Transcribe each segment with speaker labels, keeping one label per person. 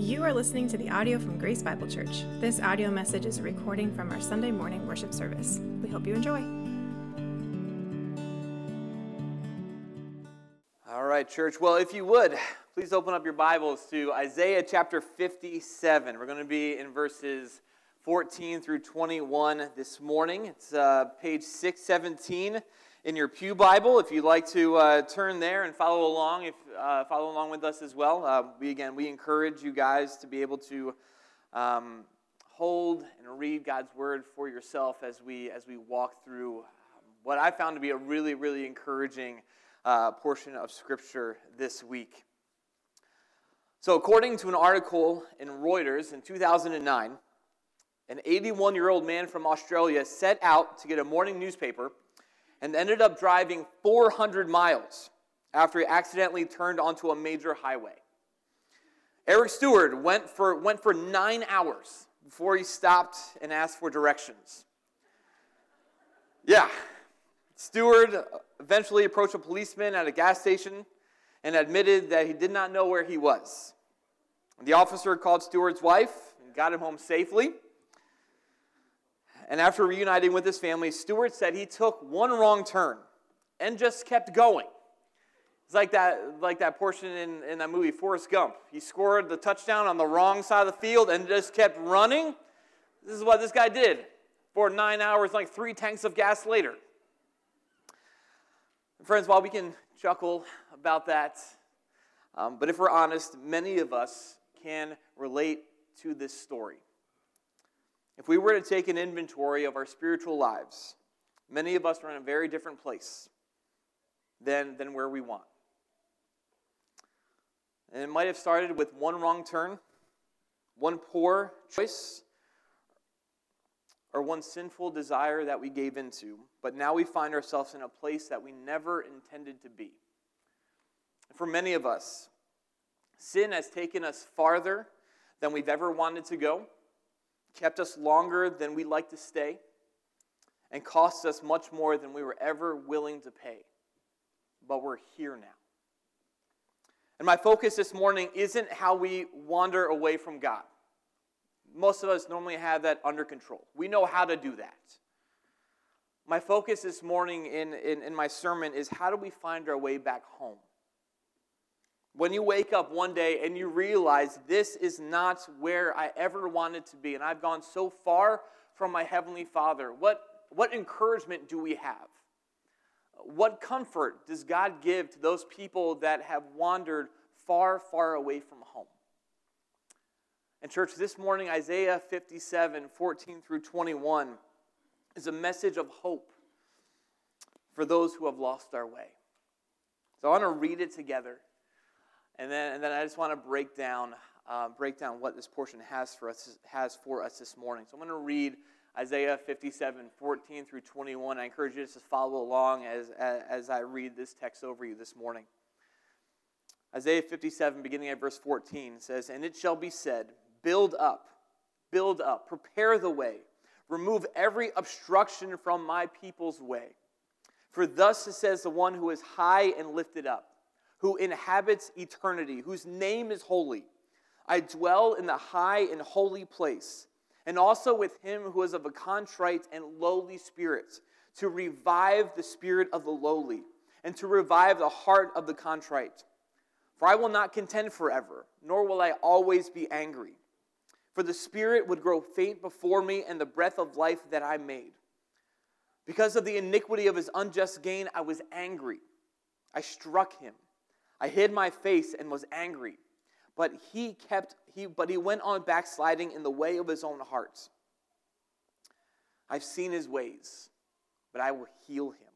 Speaker 1: You are listening to the audio from Grace Bible Church. This audio message is a recording from our Sunday morning worship service. We hope you enjoy.
Speaker 2: All right, church. Well, if you would, please open up your Bibles to Isaiah chapter 57. We're going to be in verses 14 through 21 this morning. It's uh, page 617 in your Pew Bible. If you'd like to uh, turn there and follow along, if uh, follow along with us as well. Uh, we again we encourage you guys to be able to um, hold and read God's Word for yourself as we as we walk through what I found to be a really really encouraging uh, portion of Scripture this week. So, according to an article in Reuters in 2009, an 81 year old man from Australia set out to get a morning newspaper and ended up driving 400 miles after he accidentally turned onto a major highway. Eric Stewart went for, went for nine hours before he stopped and asked for directions. Yeah, Stewart eventually approached a policeman at a gas station and admitted that he did not know where he was. The officer called Stewart's wife and got him home safely. And after reuniting with his family, Stewart said he took one wrong turn and just kept going. It's like that, like that portion in, in that movie, Forrest Gump. He scored the touchdown on the wrong side of the field and just kept running. This is what this guy did for nine hours, like three tanks of gas later. friends, while we can chuckle about that, um, but if we're honest, many of us can relate to this story. If we were to take an inventory of our spiritual lives, many of us are in a very different place than, than where we want. And it might have started with one wrong turn, one poor choice, or one sinful desire that we gave into. But now we find ourselves in a place that we never intended to be. For many of us, sin has taken us farther than we've ever wanted to go kept us longer than we'd like to stay, and cost us much more than we were ever willing to pay. But we're here now. And my focus this morning isn't how we wander away from God. Most of us normally have that under control. We know how to do that. My focus this morning in, in, in my sermon is how do we find our way back home? When you wake up one day and you realize this is not where I ever wanted to be, and I've gone so far from my Heavenly Father, what, what encouragement do we have? What comfort does God give to those people that have wandered far, far away from home? And, church, this morning, Isaiah 57 14 through 21 is a message of hope for those who have lost their way. So I want to read it together. And then, and then I just want to break down, uh, break down what this portion has for us has for us this morning. So I'm going to read Isaiah 57, 14 through 21. I encourage you to follow along as, as, as I read this text over you this morning. Isaiah 57, beginning at verse 14, says, And it shall be said, Build up, build up, prepare the way, remove every obstruction from my people's way. For thus says the one who is high and lifted up who inhabits eternity, whose name is holy. I dwell in the high and holy place, and also with him who is of a contrite and lowly spirit, to revive the spirit of the lowly, and to revive the heart of the contrite. For I will not contend forever, nor will I always be angry. For the spirit would grow faint before me, and the breath of life that I made. Because of the iniquity of his unjust gain, I was angry. I struck him I hid my face and was angry. But he kept he but he went on backsliding in the way of his own heart. I've seen his ways, but I will heal him.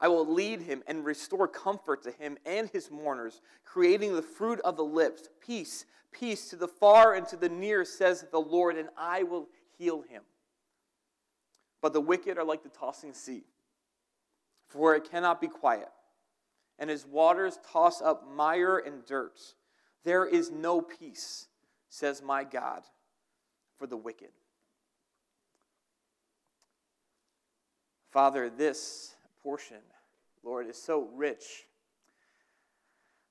Speaker 2: I will lead him and restore comfort to him and his mourners, creating the fruit of the lips, peace, peace to the far and to the near, says the Lord, and I will heal him. But the wicked are like the tossing sea, for it cannot be quiet and his waters toss up mire and dirt. There is no peace, says my God, for the wicked. Father, this portion, Lord, is so rich.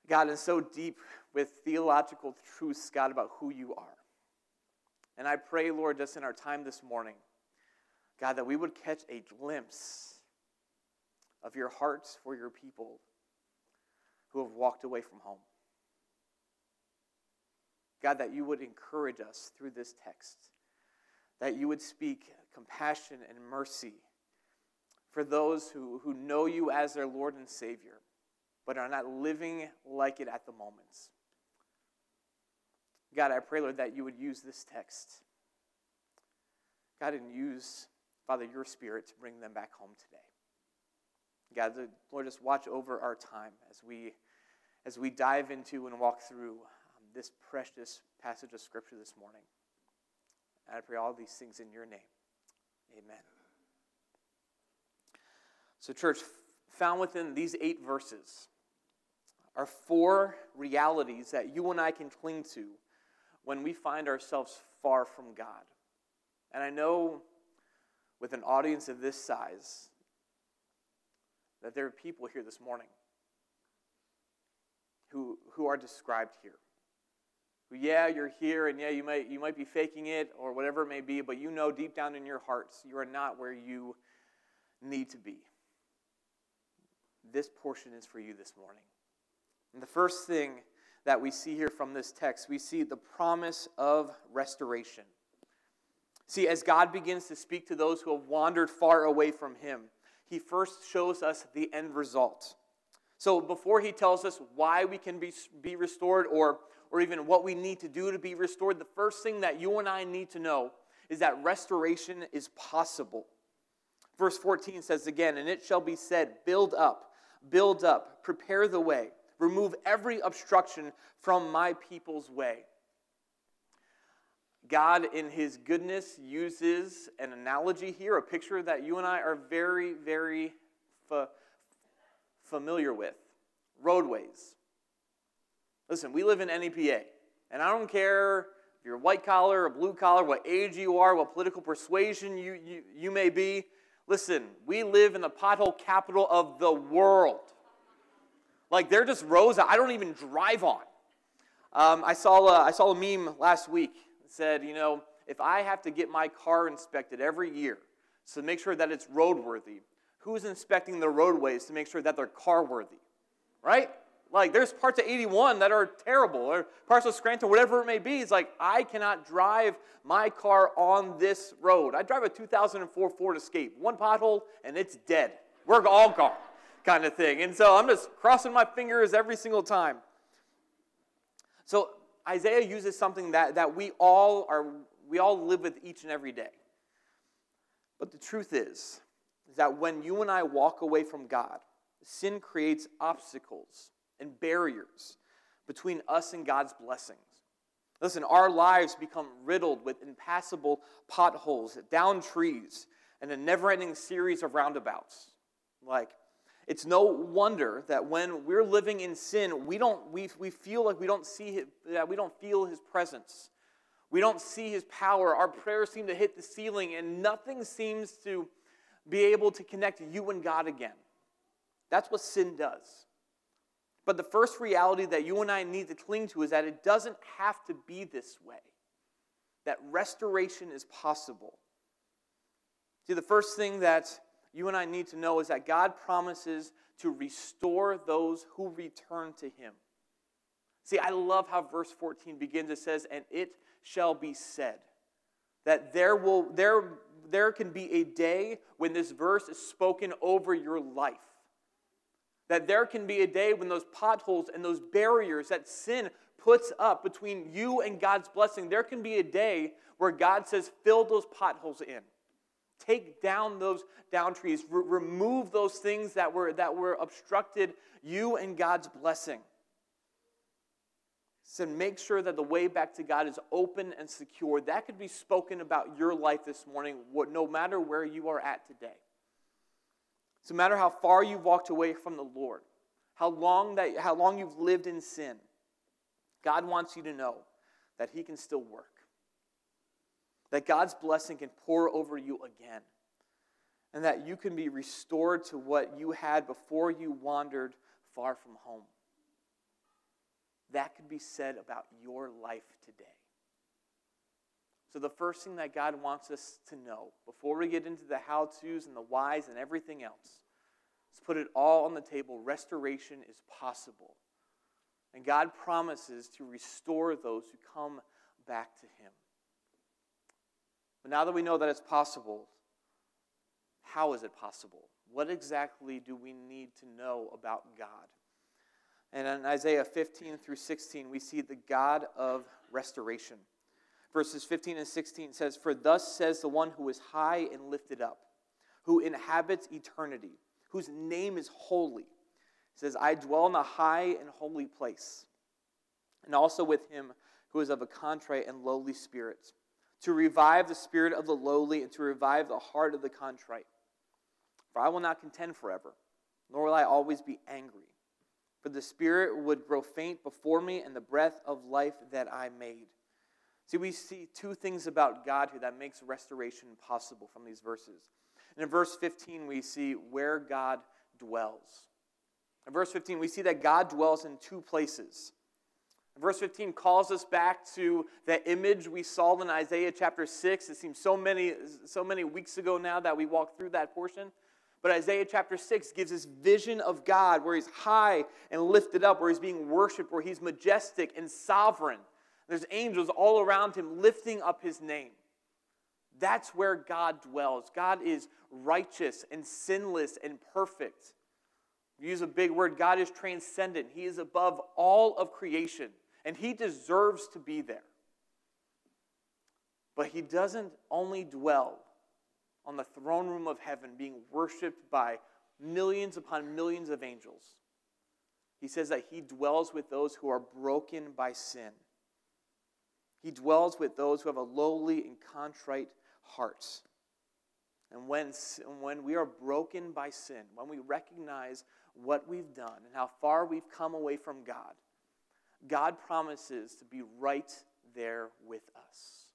Speaker 2: God, is so deep with theological truths, God, about who you are. And I pray, Lord, just in our time this morning, God, that we would catch a glimpse of your hearts for your people who have walked away from home. God, that you would encourage us through this text, that you would speak compassion and mercy for those who, who know you as their Lord and Savior, but are not living like it at the moment. God, I pray, Lord, that you would use this text. God, and use, Father, your Spirit to bring them back home today. God, Lord, just watch over our time as we, as we dive into and walk through um, this precious passage of Scripture this morning. And I pray all these things in your name. Amen. So, church, found within these eight verses are four realities that you and I can cling to when we find ourselves far from God. And I know with an audience of this size that there are people here this morning who, who are described here. Who, yeah, you're here, and yeah, you might, you might be faking it or whatever it may be, but you know deep down in your hearts you are not where you need to be. This portion is for you this morning. And the first thing that we see here from this text, we see the promise of restoration. See, as God begins to speak to those who have wandered far away from Him, He first shows us the end result. So before He tells us why we can be, be restored or, or even what we need to do to be restored, the first thing that you and I need to know is that restoration is possible. Verse 14 says again, And it shall be said, Build up, build up, prepare the way remove every obstruction from my people's way. God, in his goodness, uses an analogy here, a picture that you and I are very, very fa- familiar with roadways. Listen, we live in NEPA, and I don't care if you're white collar or blue collar, what age you are, what political persuasion you, you, you may be. Listen, we live in the pothole capital of the world. Like they're just roads that I don't even drive on. Um, I, saw a, I saw a meme last week said, you know, if I have to get my car inspected every year to make sure that it's roadworthy, who's inspecting the roadways to make sure that they're car worthy? Right? Like there's parts of 81 that are terrible, or parts of Scranton, whatever it may be. It's like I cannot drive my car on this road. I drive a 2004 Ford Escape, one pothole and it's dead. We're all gone kind of thing. And so I'm just crossing my fingers every single time. So Isaiah uses something that, that we all are we all live with each and every day. But the truth is, is that when you and I walk away from God, sin creates obstacles and barriers between us and God's blessings. Listen, our lives become riddled with impassable potholes, down trees, and a never ending series of roundabouts. Like, it's no wonder that when we're living in sin, we don't we, we feel like we don't see his, that we don't feel his presence. We don't see his power. Our prayers seem to hit the ceiling and nothing seems to be able to connect you and God again. That's what sin does. But the first reality that you and I need to cling to is that it doesn't have to be this way. That restoration is possible. See, the first thing that you and I need to know is that God promises to restore those who return to Him. See, I love how verse 14 begins. It says, And it shall be said that there, will, there, there can be a day when this verse is spoken over your life. That there can be a day when those potholes and those barriers that sin puts up between you and God's blessing, there can be a day where God says, Fill those potholes in. Take down those down trees. Remove those things that were, that were obstructed you and God's blessing. So make sure that the way back to God is open and secure. That could be spoken about your life this morning, what, no matter where you are at today. No matter how far you've walked away from the Lord, how long, that, how long you've lived in sin, God wants you to know that He can still work that God's blessing can pour over you again, and that you can be restored to what you had before you wandered far from home. that could be said about your life today. So, the first thing that God wants us to know before we get into the how to's and the whys and everything else is put it all on the table. Restoration is possible. And God promises to restore those who come back to Him. But now that we know that it's possible, how is it possible? What exactly do we need to know about God? And in Isaiah 15 through 16, we see the God of restoration. Verses 15 and 16 says, For thus says the one who is high and lifted up, who inhabits eternity, whose name is holy. He says, I dwell in a high and holy place, and also with him who is of a contrite and lowly spirit, to revive the spirit of the lowly and to revive the heart of the contrite. For I will not contend forever, nor will I always be angry. For the spirit would grow faint before me, and the breath of life that I made. See, we see two things about God here that makes restoration possible from these verses. And in verse 15, we see where God dwells. In verse 15, we see that God dwells in two places. Verse 15 calls us back to that image we saw in Isaiah chapter 6. It seems so many, so many weeks ago now that we walked through that portion. But Isaiah chapter 6 gives this vision of God where he's high and lifted up, where he's being worshiped, where he's majestic and sovereign. There's angels all around him lifting up his name. That's where God dwells. God is righteous and sinless and perfect. Use a big word. God is transcendent. He is above all of creation, and He deserves to be there. But He doesn't only dwell on the throne room of heaven, being worshiped by millions upon millions of angels. He says that He dwells with those who are broken by sin. He dwells with those who have a lowly and contrite heart. And when, when we are broken by sin, when we recognize what we've done and how far we've come away from God, God promises to be right there with us.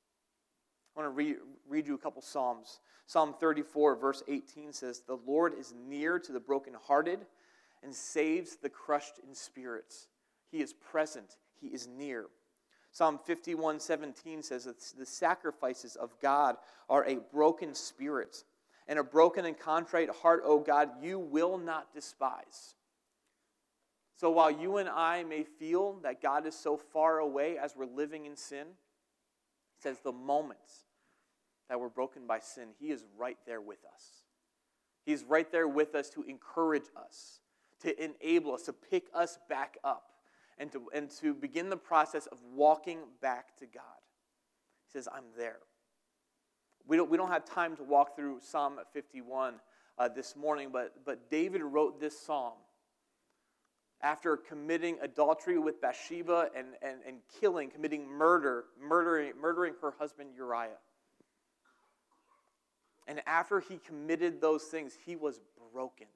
Speaker 2: I want to read, read you a couple Psalms. Psalm 34, verse 18 says, The Lord is near to the brokenhearted and saves the crushed in spirits. He is present, He is near. Psalm 51 17 says that the sacrifices of God are a broken spirit, and a broken and contrite heart, O God, you will not despise. So while you and I may feel that God is so far away as we're living in sin, he says the moments that we're broken by sin, He is right there with us. He's right there with us to encourage us, to enable us, to pick us back up and to, and to begin the process of walking back to God. He says, I'm there. We don't, we don't have time to walk through Psalm 51 uh, this morning, but, but David wrote this psalm after committing adultery with Bathsheba and, and, and killing, committing murder, murdering, murdering her husband Uriah. And after he committed those things, he was broken.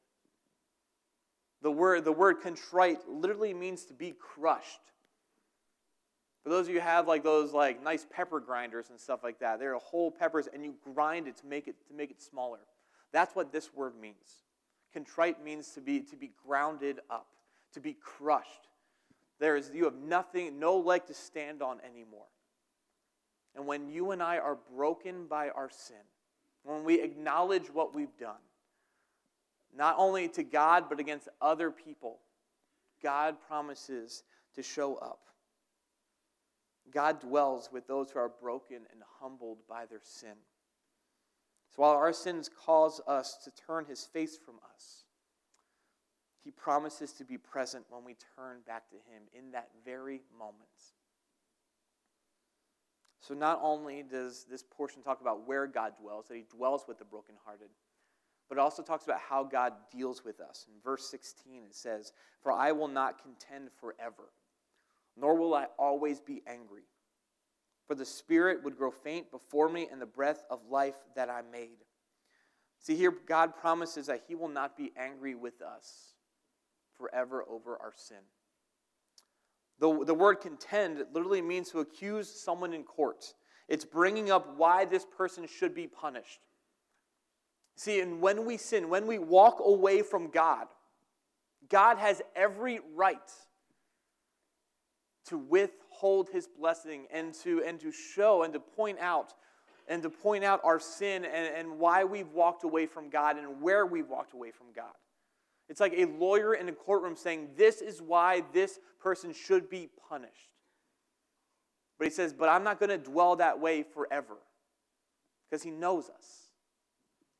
Speaker 2: The word, the word contrite literally means to be crushed. For those of you who have like those like nice pepper grinders and stuff like that, they're whole peppers and you grind it to make it to make it smaller. That's what this word means. Contrite means to be to be grounded up, to be crushed. There is you have nothing, no leg to stand on anymore. And when you and I are broken by our sin, when we acknowledge what we've done, not only to God, but against other people, God promises to show up. God dwells with those who are broken and humbled by their sin. So while our sins cause us to turn his face from us, he promises to be present when we turn back to him in that very moment. So not only does this portion talk about where God dwells, that he dwells with the brokenhearted, but it also talks about how God deals with us. In verse 16, it says, For I will not contend forever, nor will I always be angry. For the Spirit would grow faint before me, and the breath of life that I made. See, here God promises that He will not be angry with us forever over our sin. The, the word contend literally means to accuse someone in court. It's bringing up why this person should be punished. See, and when we sin, when we walk away from God, God has every right to withhold his blessing and to, and to show and to point out and to point out our sin and, and why we've walked away from God and where we've walked away from God. It's like a lawyer in a courtroom saying, This is why this person should be punished. But he says, But I'm not going to dwell that way forever because he knows us.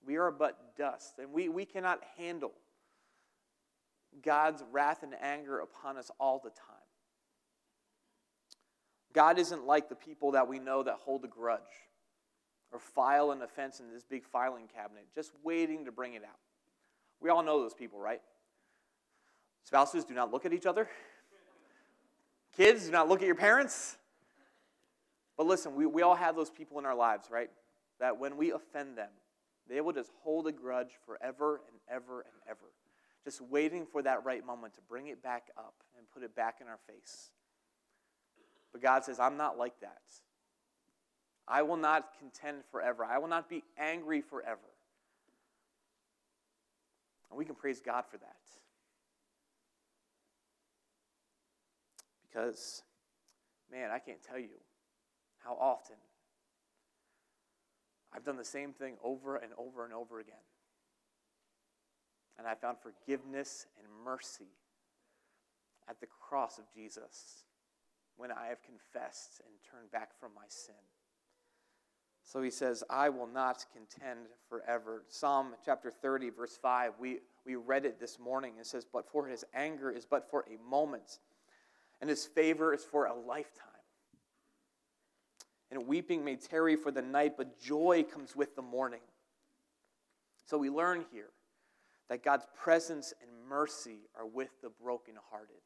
Speaker 2: We are but dust, and we, we cannot handle God's wrath and anger upon us all the time. God isn't like the people that we know that hold a grudge or file an offense in this big filing cabinet, just waiting to bring it out. We all know those people, right? Spouses do not look at each other. Kids do not look at your parents. But listen, we, we all have those people in our lives, right? That when we offend them, they will just hold a grudge forever and ever and ever, just waiting for that right moment to bring it back up and put it back in our face. But God says, I'm not like that. I will not contend forever. I will not be angry forever. And we can praise God for that. Because, man, I can't tell you how often I've done the same thing over and over and over again. And I found forgiveness and mercy at the cross of Jesus when I have confessed and turned back from my sin. So he says, I will not contend forever. Psalm chapter 30, verse 5, we, we read it this morning. It says, But for his anger is but for a moment, and his favor is for a lifetime. And weeping may tarry for the night, but joy comes with the morning. So we learn here that God's presence and mercy are with the brokenhearted.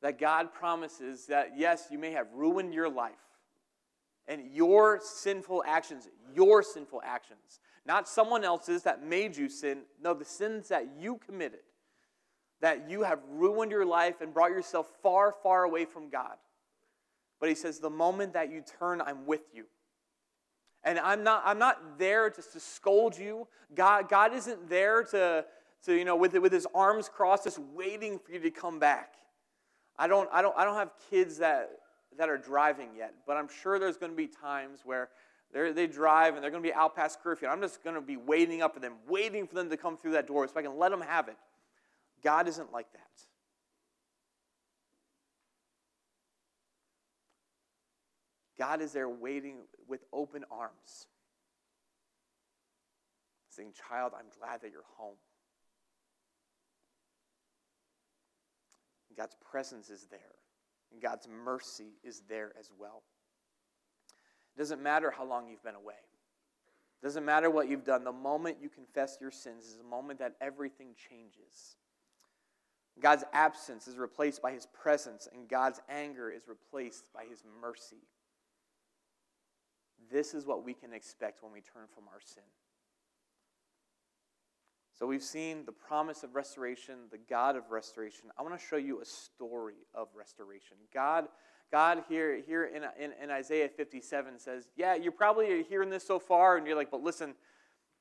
Speaker 2: That God promises that, yes, you may have ruined your life and your sinful actions, your sinful actions, not someone else's that made you sin. No, the sins that you committed, that you have ruined your life and brought yourself far, far away from God. But he says, the moment that you turn, I'm with you. And I'm not, I'm not there just to scold you. God, God isn't there to, to you know, with, with his arms crossed, just waiting for you to come back. I don't, I don't, I don't have kids that, that are driving yet, but I'm sure there's going to be times where they drive and they're going to be out past curfew. and I'm just going to be waiting up for them, waiting for them to come through that door so I can let them have it. God isn't like that. God is there waiting with open arms, saying, Child, I'm glad that you're home. God's presence is there. And God's mercy is there as well. It doesn't matter how long you've been away. It doesn't matter what you've done. The moment you confess your sins is a moment that everything changes. God's absence is replaced by his presence, and God's anger is replaced by his mercy. This is what we can expect when we turn from our sin. So we've seen the promise of restoration, the God of restoration. I want to show you a story of restoration. God, God here, here in, in, in Isaiah 57 says, Yeah, you're probably hearing this so far, and you're like, but listen,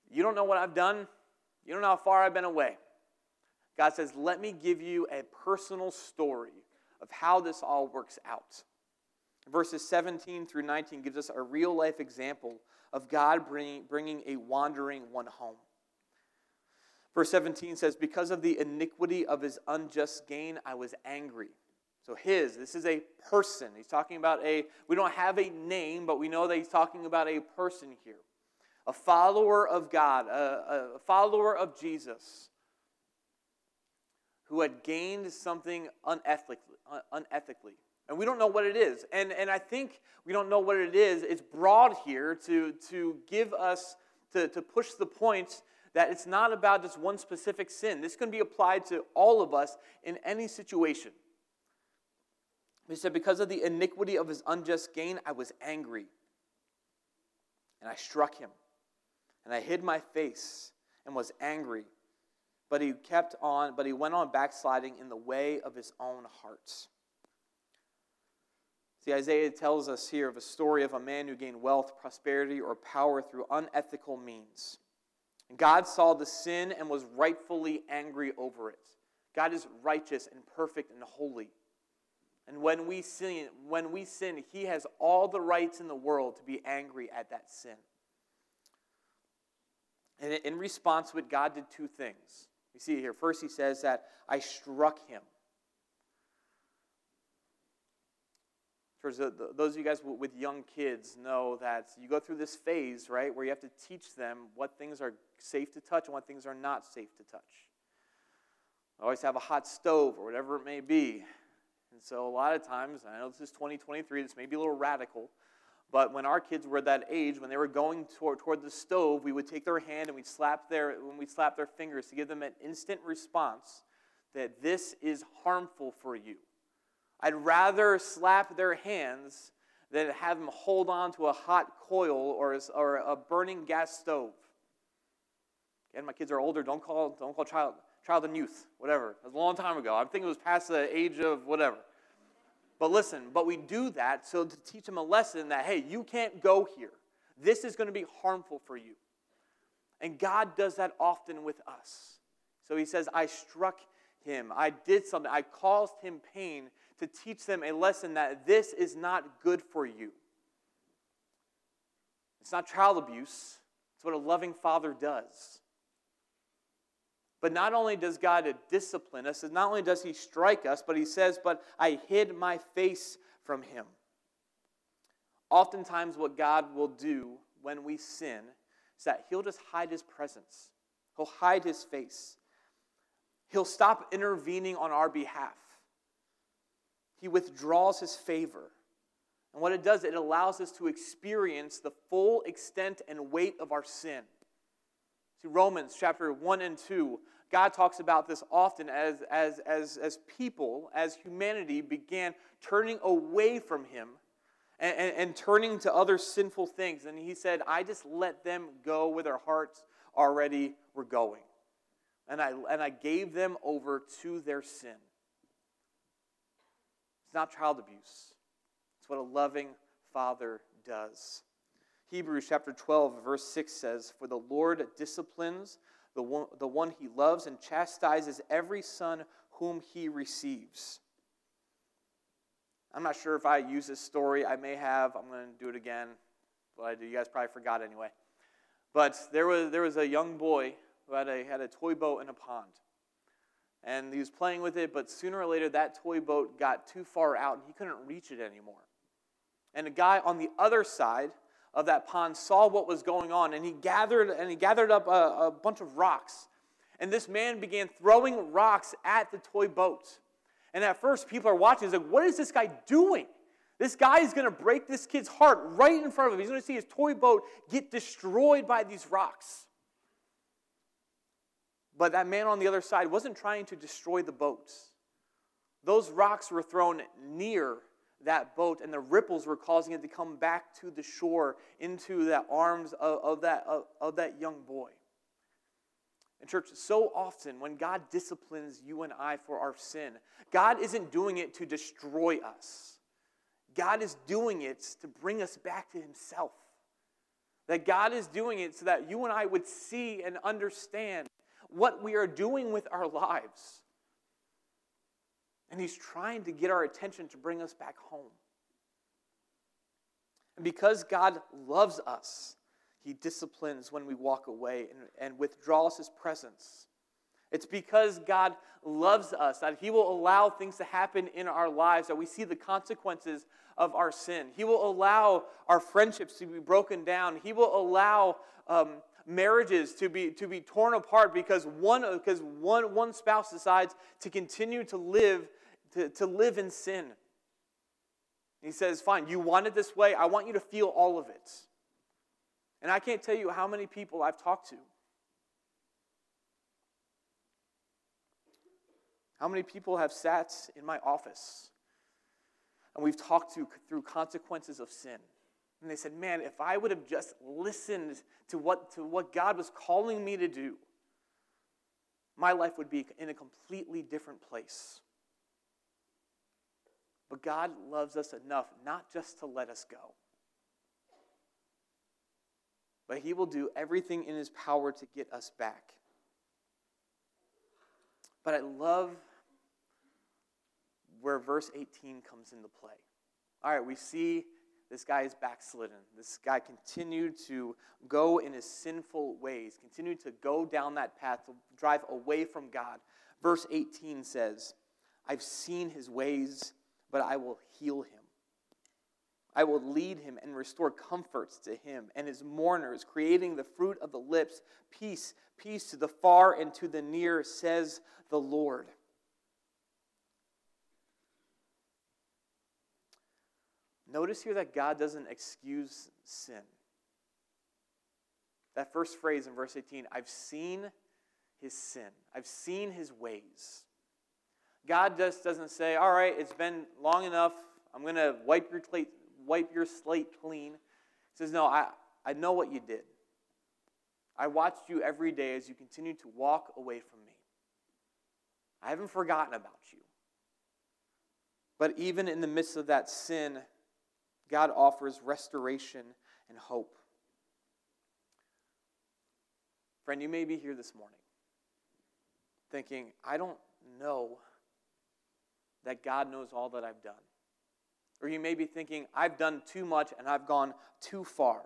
Speaker 2: you don't know what I've done. You don't know how far I've been away. God says, Let me give you a personal story of how this all works out. Verses 17 through 19 gives us a real life example of God bringing, bringing a wandering one home. Verse 17 says, Because of the iniquity of his unjust gain, I was angry. So, his, this is a person. He's talking about a, we don't have a name, but we know that he's talking about a person here. A follower of God, a, a follower of Jesus, who had gained something unethically, unethically. And we don't know what it is. And, and I think we don't know what it is. It's broad here to, to give us, to, to push the point that it's not about just one specific sin. This can be applied to all of us in any situation. He said, Because of the iniquity of his unjust gain, I was angry. And I struck him. And I hid my face and was angry. But he kept on, but he went on backsliding in the way of his own heart. See, Isaiah tells us here of a story of a man who gained wealth, prosperity, or power through unethical means. God saw the sin and was rightfully angry over it. God is righteous and perfect and holy. And when we sin, when we sin, he has all the rights in the world to be angry at that sin. And in response to it, God did two things. We see here. First, he says that I struck him. Those of you guys with young kids know that you go through this phase, right, where you have to teach them what things are safe to touch and what things are not safe to touch. always have a hot stove or whatever it may be. And so a lot of times, I know this is 2023, this may be a little radical, but when our kids were that age, when they were going toward, toward the stove, we would take their hand and we'd slap their, when we slap their fingers to give them an instant response that this is harmful for you. I'd rather slap their hands than have them hold on to a hot coil or, or a burning gas stove. Again, my kids are older. Don't call, don't call child, child and youth, whatever. It was a long time ago. I think it was past the age of whatever. But listen, but we do that so to teach them a lesson that, hey, you can't go here. This is going to be harmful for you. And God does that often with us. So he says, I struck him. I did something. I caused him pain to teach them a lesson that this is not good for you. It's not child abuse, it's what a loving father does. But not only does God discipline us, not only does He strike us, but He says, But I hid my face from Him. Oftentimes, what God will do when we sin is that He'll just hide His presence, He'll hide His face. He'll stop intervening on our behalf. He withdraws his favor. And what it does, it allows us to experience the full extent and weight of our sin. See, Romans chapter 1 and 2, God talks about this often as, as, as, as people, as humanity began turning away from Him and, and, and turning to other sinful things. And He said, I just let them go where their hearts already were going. And I, and I gave them over to their sin. It's not child abuse, it's what a loving father does. Hebrews chapter 12, verse 6 says, For the Lord disciplines the one, the one he loves and chastises every son whom he receives. I'm not sure if I use this story. I may have. I'm going to do it again. But I do. You guys probably forgot anyway. But there was, there was a young boy who had a, had a toy boat in a pond and he was playing with it, but sooner or later that toy boat got too far out and he couldn't reach it anymore. And a guy on the other side of that pond saw what was going on and he gathered and he gathered up a, a bunch of rocks. And this man began throwing rocks at the toy boat. And at first people are watching, he's like, what is this guy doing? This guy is going to break this kid's heart right in front of him. He's going to see his toy boat get destroyed by these rocks. But that man on the other side wasn't trying to destroy the boats. Those rocks were thrown near that boat, and the ripples were causing it to come back to the shore into the arms of, of that, of, of that young boy. And, church, so often when God disciplines you and I for our sin, God isn't doing it to destroy us. God is doing it to bring us back to Himself. That God is doing it so that you and I would see and understand what we are doing with our lives. And He's trying to get our attention to bring us back home. And because God loves us, He disciplines when we walk away and, and withdraws His presence. It's because God loves us that He will allow things to happen in our lives, that we see the consequences of our sin. He will allow our friendships to be broken down. He will allow um, marriages to be, to be torn apart because one, because one, one spouse decides to continue to live, to, to live in sin. He says, Fine, you want it this way. I want you to feel all of it. And I can't tell you how many people I've talked to. How many people have sat in my office and we've talked to, through consequences of sin? And they said, Man, if I would have just listened to what, to what God was calling me to do, my life would be in a completely different place. But God loves us enough not just to let us go, but He will do everything in His power to get us back. But I love where verse 18 comes into play. All right, we see this guy is backslidden. This guy continued to go in his sinful ways, continued to go down that path, to drive away from God. Verse 18 says, I've seen his ways, but I will heal him. I will lead him and restore comforts to him and his mourners, creating the fruit of the lips. Peace, peace to the far and to the near, says the Lord. Notice here that God doesn't excuse sin. That first phrase in verse 18 I've seen his sin, I've seen his ways. God just doesn't say, All right, it's been long enough. I'm going to wipe your, slate, wipe your slate clean. He says, No, I, I know what you did. I watched you every day as you continued to walk away from me. I haven't forgotten about you. But even in the midst of that sin, God offers restoration and hope. Friend, you may be here this morning thinking, I don't know that God knows all that I've done. Or you may be thinking, I've done too much and I've gone too far.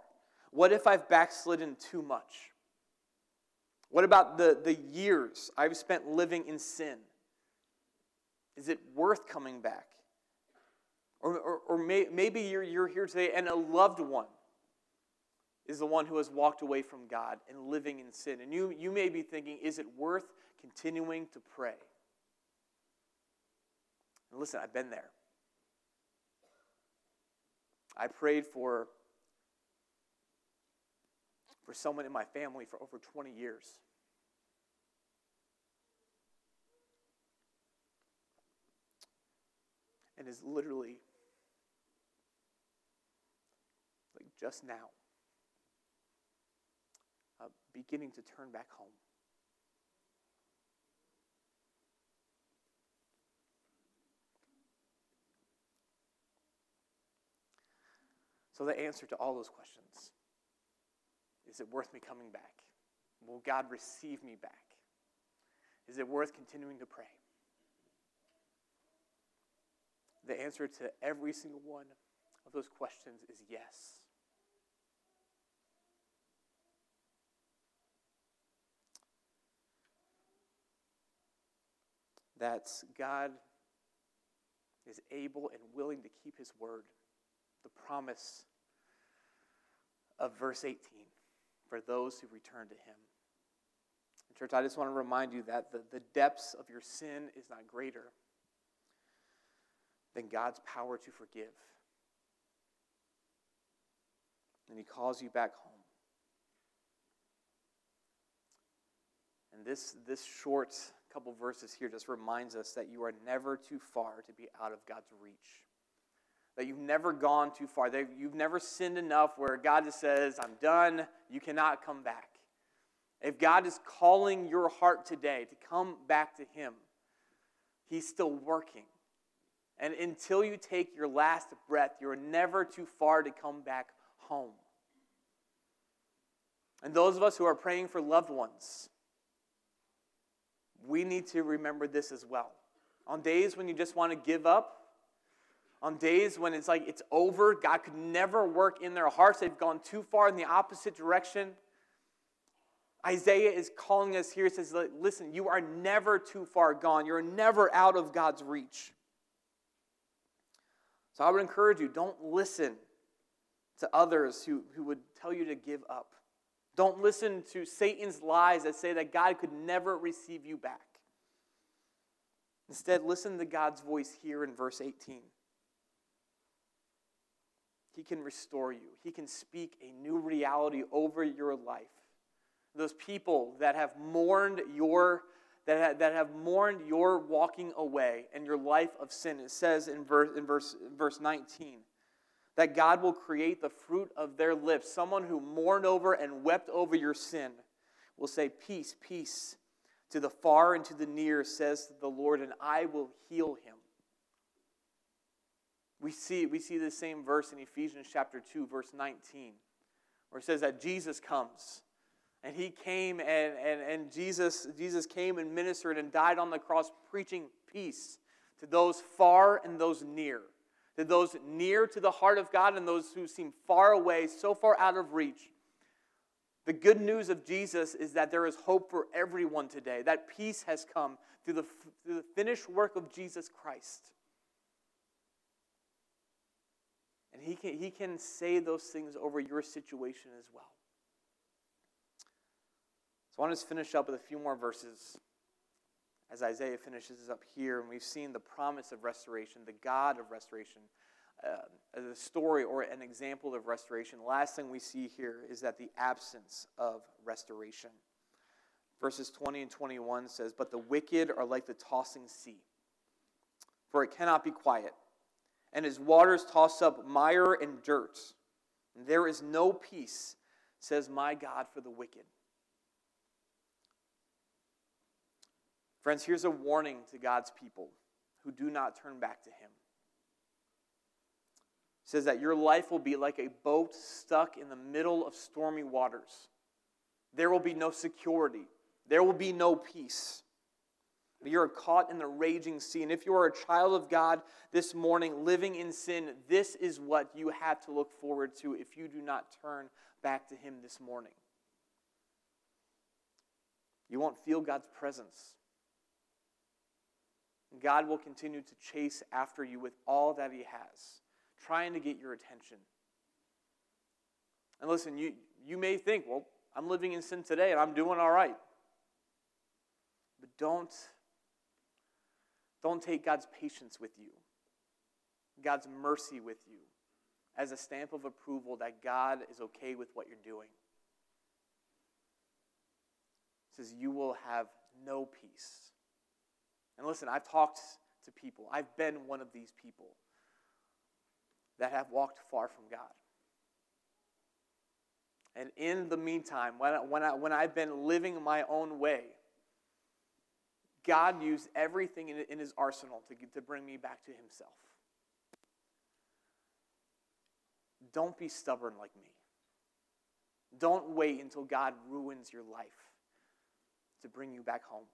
Speaker 2: What if I've backslidden too much? What about the, the years I've spent living in sin? Is it worth coming back? Or, or, or may, maybe you're, you're here today and a loved one is the one who has walked away from God and living in sin. And you, you may be thinking, is it worth continuing to pray? And listen, I've been there. I prayed for, for someone in my family for over 20 years. And is literally just now, uh, beginning to turn back home. So, the answer to all those questions is it worth me coming back? Will God receive me back? Is it worth continuing to pray? The answer to every single one of those questions is yes. That God is able and willing to keep his word, the promise of verse 18 for those who return to him. And church, I just want to remind you that the, the depths of your sin is not greater than God's power to forgive. And he calls you back home. And this, this short couple verses here just reminds us that you are never too far to be out of God's reach. That you've never gone too far. That you've never sinned enough where God just says, I'm done, you cannot come back. If God is calling your heart today to come back to Him, He's still working. And until you take your last breath, you're never too far to come back home. And those of us who are praying for loved ones, we need to remember this as well. On days when you just want to give up, on days when it's like it's over, God could never work in their hearts, they've gone too far in the opposite direction. Isaiah is calling us here, He says, Listen, you are never too far gone. You're never out of God's reach. So I would encourage you don't listen to others who, who would tell you to give up. Don't listen to Satan's lies that say that God could never receive you back. Instead, listen to God's voice here in verse 18. He can restore you, He can speak a new reality over your life. Those people that have mourned your that have, that have mourned your walking away and your life of sin. It says in verse, in verse, verse 19 that God will create the fruit of their lips. Someone who mourned over and wept over your sin will say, Peace, peace to the far and to the near, says the Lord, and I will heal him. We see, we see the same verse in Ephesians chapter 2, verse 19, where it says that Jesus comes. And he came and, and, and Jesus, Jesus came and ministered and died on the cross preaching peace to those far and those near, to those near to the heart of God and those who seem far away, so far out of reach. The good news of Jesus is that there is hope for everyone today, that peace has come through the, through the finished work of Jesus Christ. And he can, he can say those things over your situation as well. So I want to finish up with a few more verses as Isaiah finishes up here, and we've seen the promise of restoration, the God of restoration, uh, a story or an example of restoration. The last thing we see here is that the absence of restoration. Verses 20 and 21 says, But the wicked are like the tossing sea, for it cannot be quiet, and his waters toss up mire and dirt. And there is no peace, says my God, for the wicked. Friends, here's a warning to God's people who do not turn back to Him. It says that your life will be like a boat stuck in the middle of stormy waters. There will be no security, there will be no peace. You're caught in the raging sea. And if you are a child of God this morning living in sin, this is what you have to look forward to if you do not turn back to Him this morning. You won't feel God's presence. God will continue to chase after you with all that He has, trying to get your attention. And listen, you, you may think, well, I'm living in sin today and I'm doing all right. But don't, don't take God's patience with you, God's mercy with you, as a stamp of approval that God is okay with what you're doing. It says, You will have no peace and listen, I've talked to people, I've been one of these people that have walked far from God. And in the meantime, when, I, when, I, when I've been living my own way, God used everything in, in his arsenal to, to bring me back to himself. Don't be stubborn like me. Don't wait until God ruins your life to bring you back home.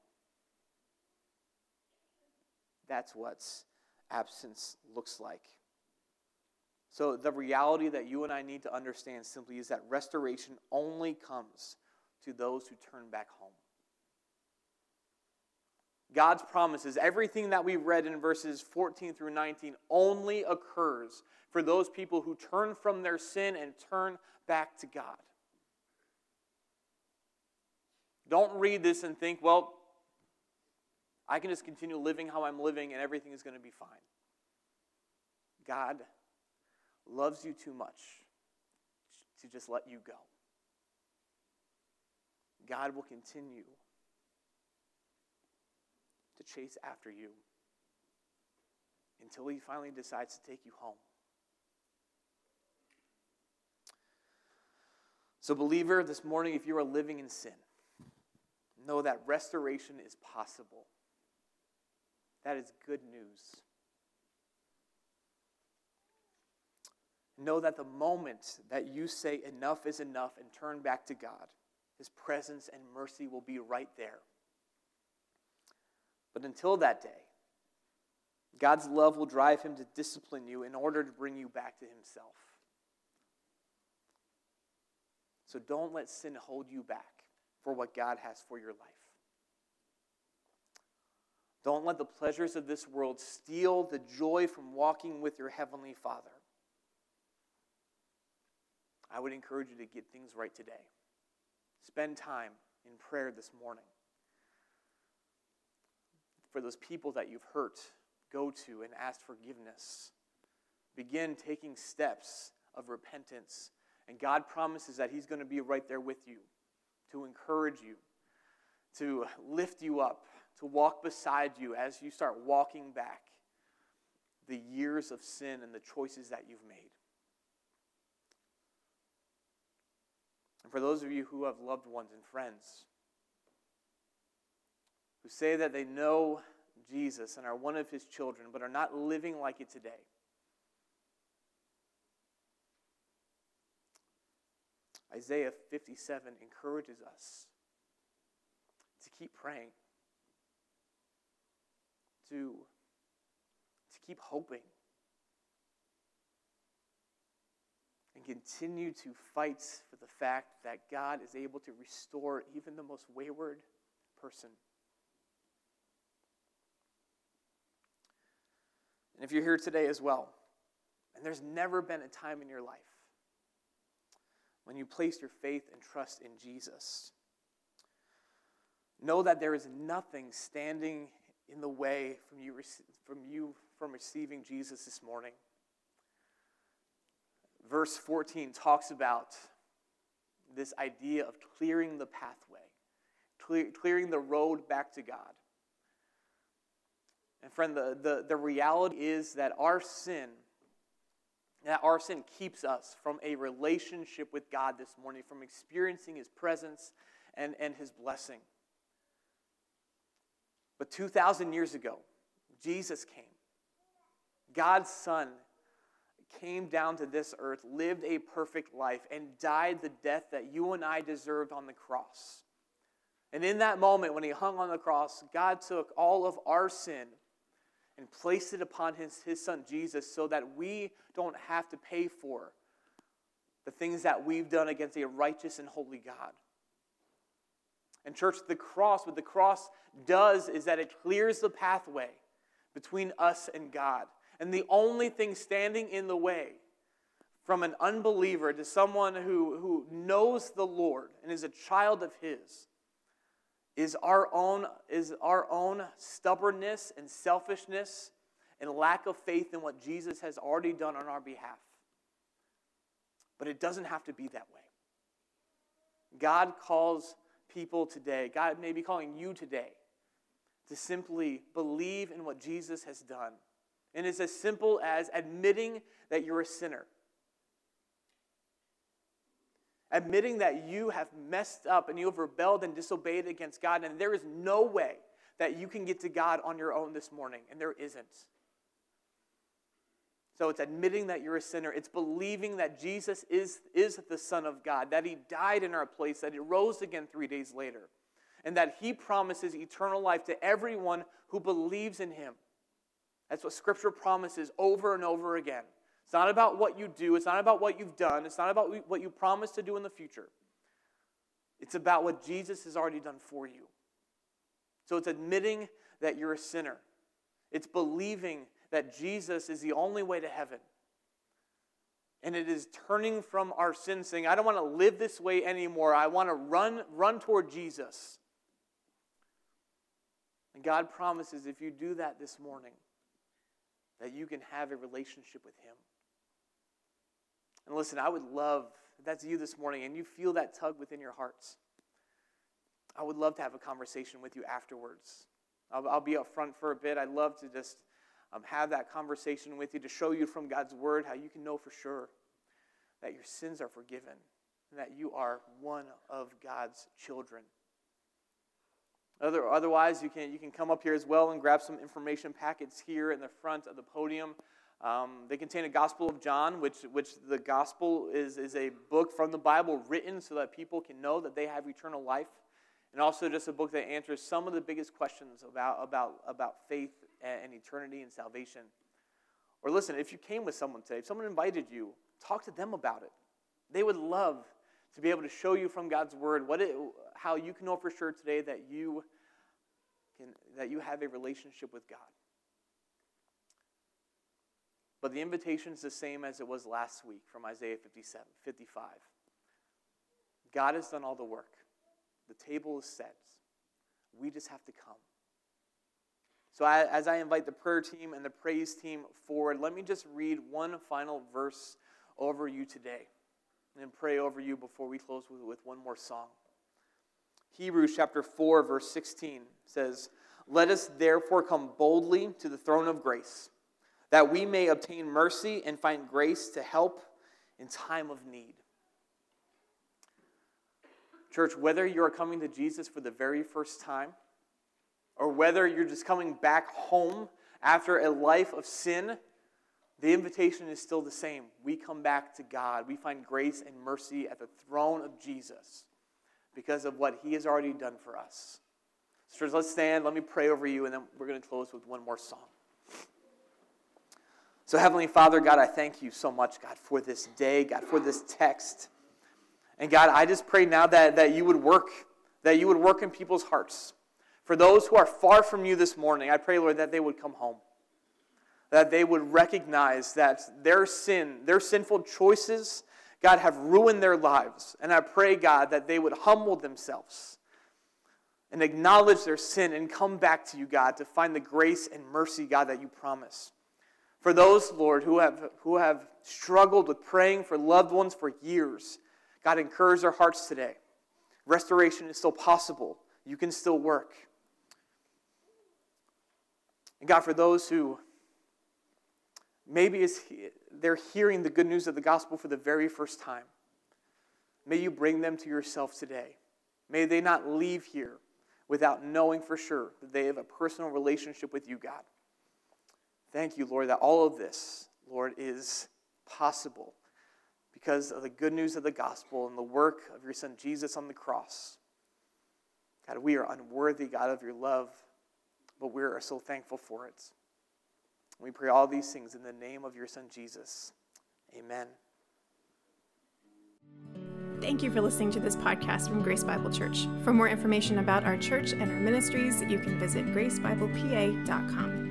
Speaker 2: That's what absence looks like. So, the reality that you and I need to understand simply is that restoration only comes to those who turn back home. God's promises, everything that we've read in verses 14 through 19, only occurs for those people who turn from their sin and turn back to God. Don't read this and think, well, I can just continue living how I'm living and everything is going to be fine. God loves you too much to just let you go. God will continue to chase after you until he finally decides to take you home. So, believer, this morning, if you are living in sin, know that restoration is possible. That is good news. Know that the moment that you say enough is enough and turn back to God, His presence and mercy will be right there. But until that day, God's love will drive Him to discipline you in order to bring you back to Himself. So don't let sin hold you back for what God has for your life. Don't let the pleasures of this world steal the joy from walking with your Heavenly Father. I would encourage you to get things right today. Spend time in prayer this morning. For those people that you've hurt, go to and ask forgiveness. Begin taking steps of repentance. And God promises that He's going to be right there with you to encourage you, to lift you up, to walk beside you as you start walking back the years of sin and the choices that you've made. And for those of you who have loved ones and friends who say that they know Jesus and are one of his children, but are not living like it today, Isaiah 57 encourages us to keep praying to keep hoping and continue to fight for the fact that God is able to restore even the most wayward person. And if you're here today as well, and there's never been a time in your life when you placed your faith and trust in Jesus, know that there is nothing standing in the way from you, from you from receiving Jesus this morning. Verse 14 talks about this idea of clearing the pathway, clear, clearing the road back to God. And friend, the, the, the reality is that our sin, that our sin keeps us from a relationship with God this morning, from experiencing His presence and, and His blessing. But 2,000 years ago, Jesus came. God's Son came down to this earth, lived a perfect life, and died the death that you and I deserved on the cross. And in that moment, when he hung on the cross, God took all of our sin and placed it upon his, his son Jesus so that we don't have to pay for the things that we've done against a righteous and holy God. And, church, the cross, what the cross does is that it clears the pathway between us and God. And the only thing standing in the way from an unbeliever to someone who, who knows the Lord and is a child of His is our own is our own stubbornness and selfishness and lack of faith in what Jesus has already done on our behalf. But it doesn't have to be that way. God calls people today, God may be calling you today to simply believe in what Jesus has done. And it's as simple as admitting that you're a sinner admitting that you have messed up and you have rebelled and disobeyed against God, and there is no way that you can get to God on your own this morning, and there isn't. So it's admitting that you're a sinner. It's believing that Jesus is, is the Son of God, that He died in our place, that He rose again three days later, and that He promises eternal life to everyone who believes in Him. That's what Scripture promises over and over again. It's not about what you do, it's not about what you've done, it's not about what you promise to do in the future. It's about what Jesus has already done for you. So it's admitting that you're a sinner, it's believing that Jesus is the only way to heaven. And it is turning from our sin, saying, I don't want to live this way anymore. I want to run, run toward Jesus. And God promises if you do that this morning, that you can have a relationship with Him. And listen, I would love, if that's you this morning and you feel that tug within your hearts, I would love to have a conversation with you afterwards. I'll, I'll be up front for a bit. I'd love to just um, have that conversation with you to show you from God's word how you can know for sure that your sins are forgiven and that you are one of God's children. Other, otherwise, you can, you can come up here as well and grab some information packets here in the front of the podium. Um, they contain a Gospel of John, which, which the Gospel is, is a book from the Bible written so that people can know that they have eternal life. And also just a book that answers some of the biggest questions about, about, about faith and eternity and salvation. Or listen, if you came with someone today, if someone invited you, talk to them about it. They would love to be able to show you from God's Word what it, how you can know for sure today that you, can, that you have a relationship with God. But the invitation is the same as it was last week from Isaiah 57, 55. God has done all the work. The table is set. We just have to come. So, as I invite the prayer team and the praise team forward, let me just read one final verse over you today and pray over you before we close with, with one more song. Hebrews chapter 4, verse 16 says, Let us therefore come boldly to the throne of grace that we may obtain mercy and find grace to help in time of need. Church, whether you are coming to Jesus for the very first time, or whether you're just coming back home after a life of sin, the invitation is still the same. We come back to God. We find grace and mercy at the throne of Jesus because of what he has already done for us. So, let's stand. Let me pray over you, and then we're going to close with one more song. So, Heavenly Father, God, I thank you so much, God, for this day, God, for this text. And God, I just pray now that, that you would work, that you would work in people's hearts. For those who are far from you this morning, I pray, Lord, that they would come home. That they would recognize that their sin, their sinful choices, God, have ruined their lives. And I pray, God, that they would humble themselves and acknowledge their sin and come back to you, God, to find the grace and mercy, God, that you promise. For those, Lord, who have, who have struggled with praying for loved ones for years, God, encourage their hearts today. Restoration is still possible. You can still work. And God, for those who maybe is, they're hearing the good news of the gospel for the very first time, may you bring them to yourself today. May they not leave here without knowing for sure that they have a personal relationship with you, God. Thank you, Lord, that all of this, Lord, is possible because of the good news of the gospel and the work of your Son Jesus on the cross. God, we are unworthy, God, of your love, but we are so thankful for it. We pray all these things in the name of your Son Jesus. Amen.
Speaker 1: Thank you for listening to this podcast from Grace Bible Church. For more information about our church and our ministries, you can visit gracebiblepa.com.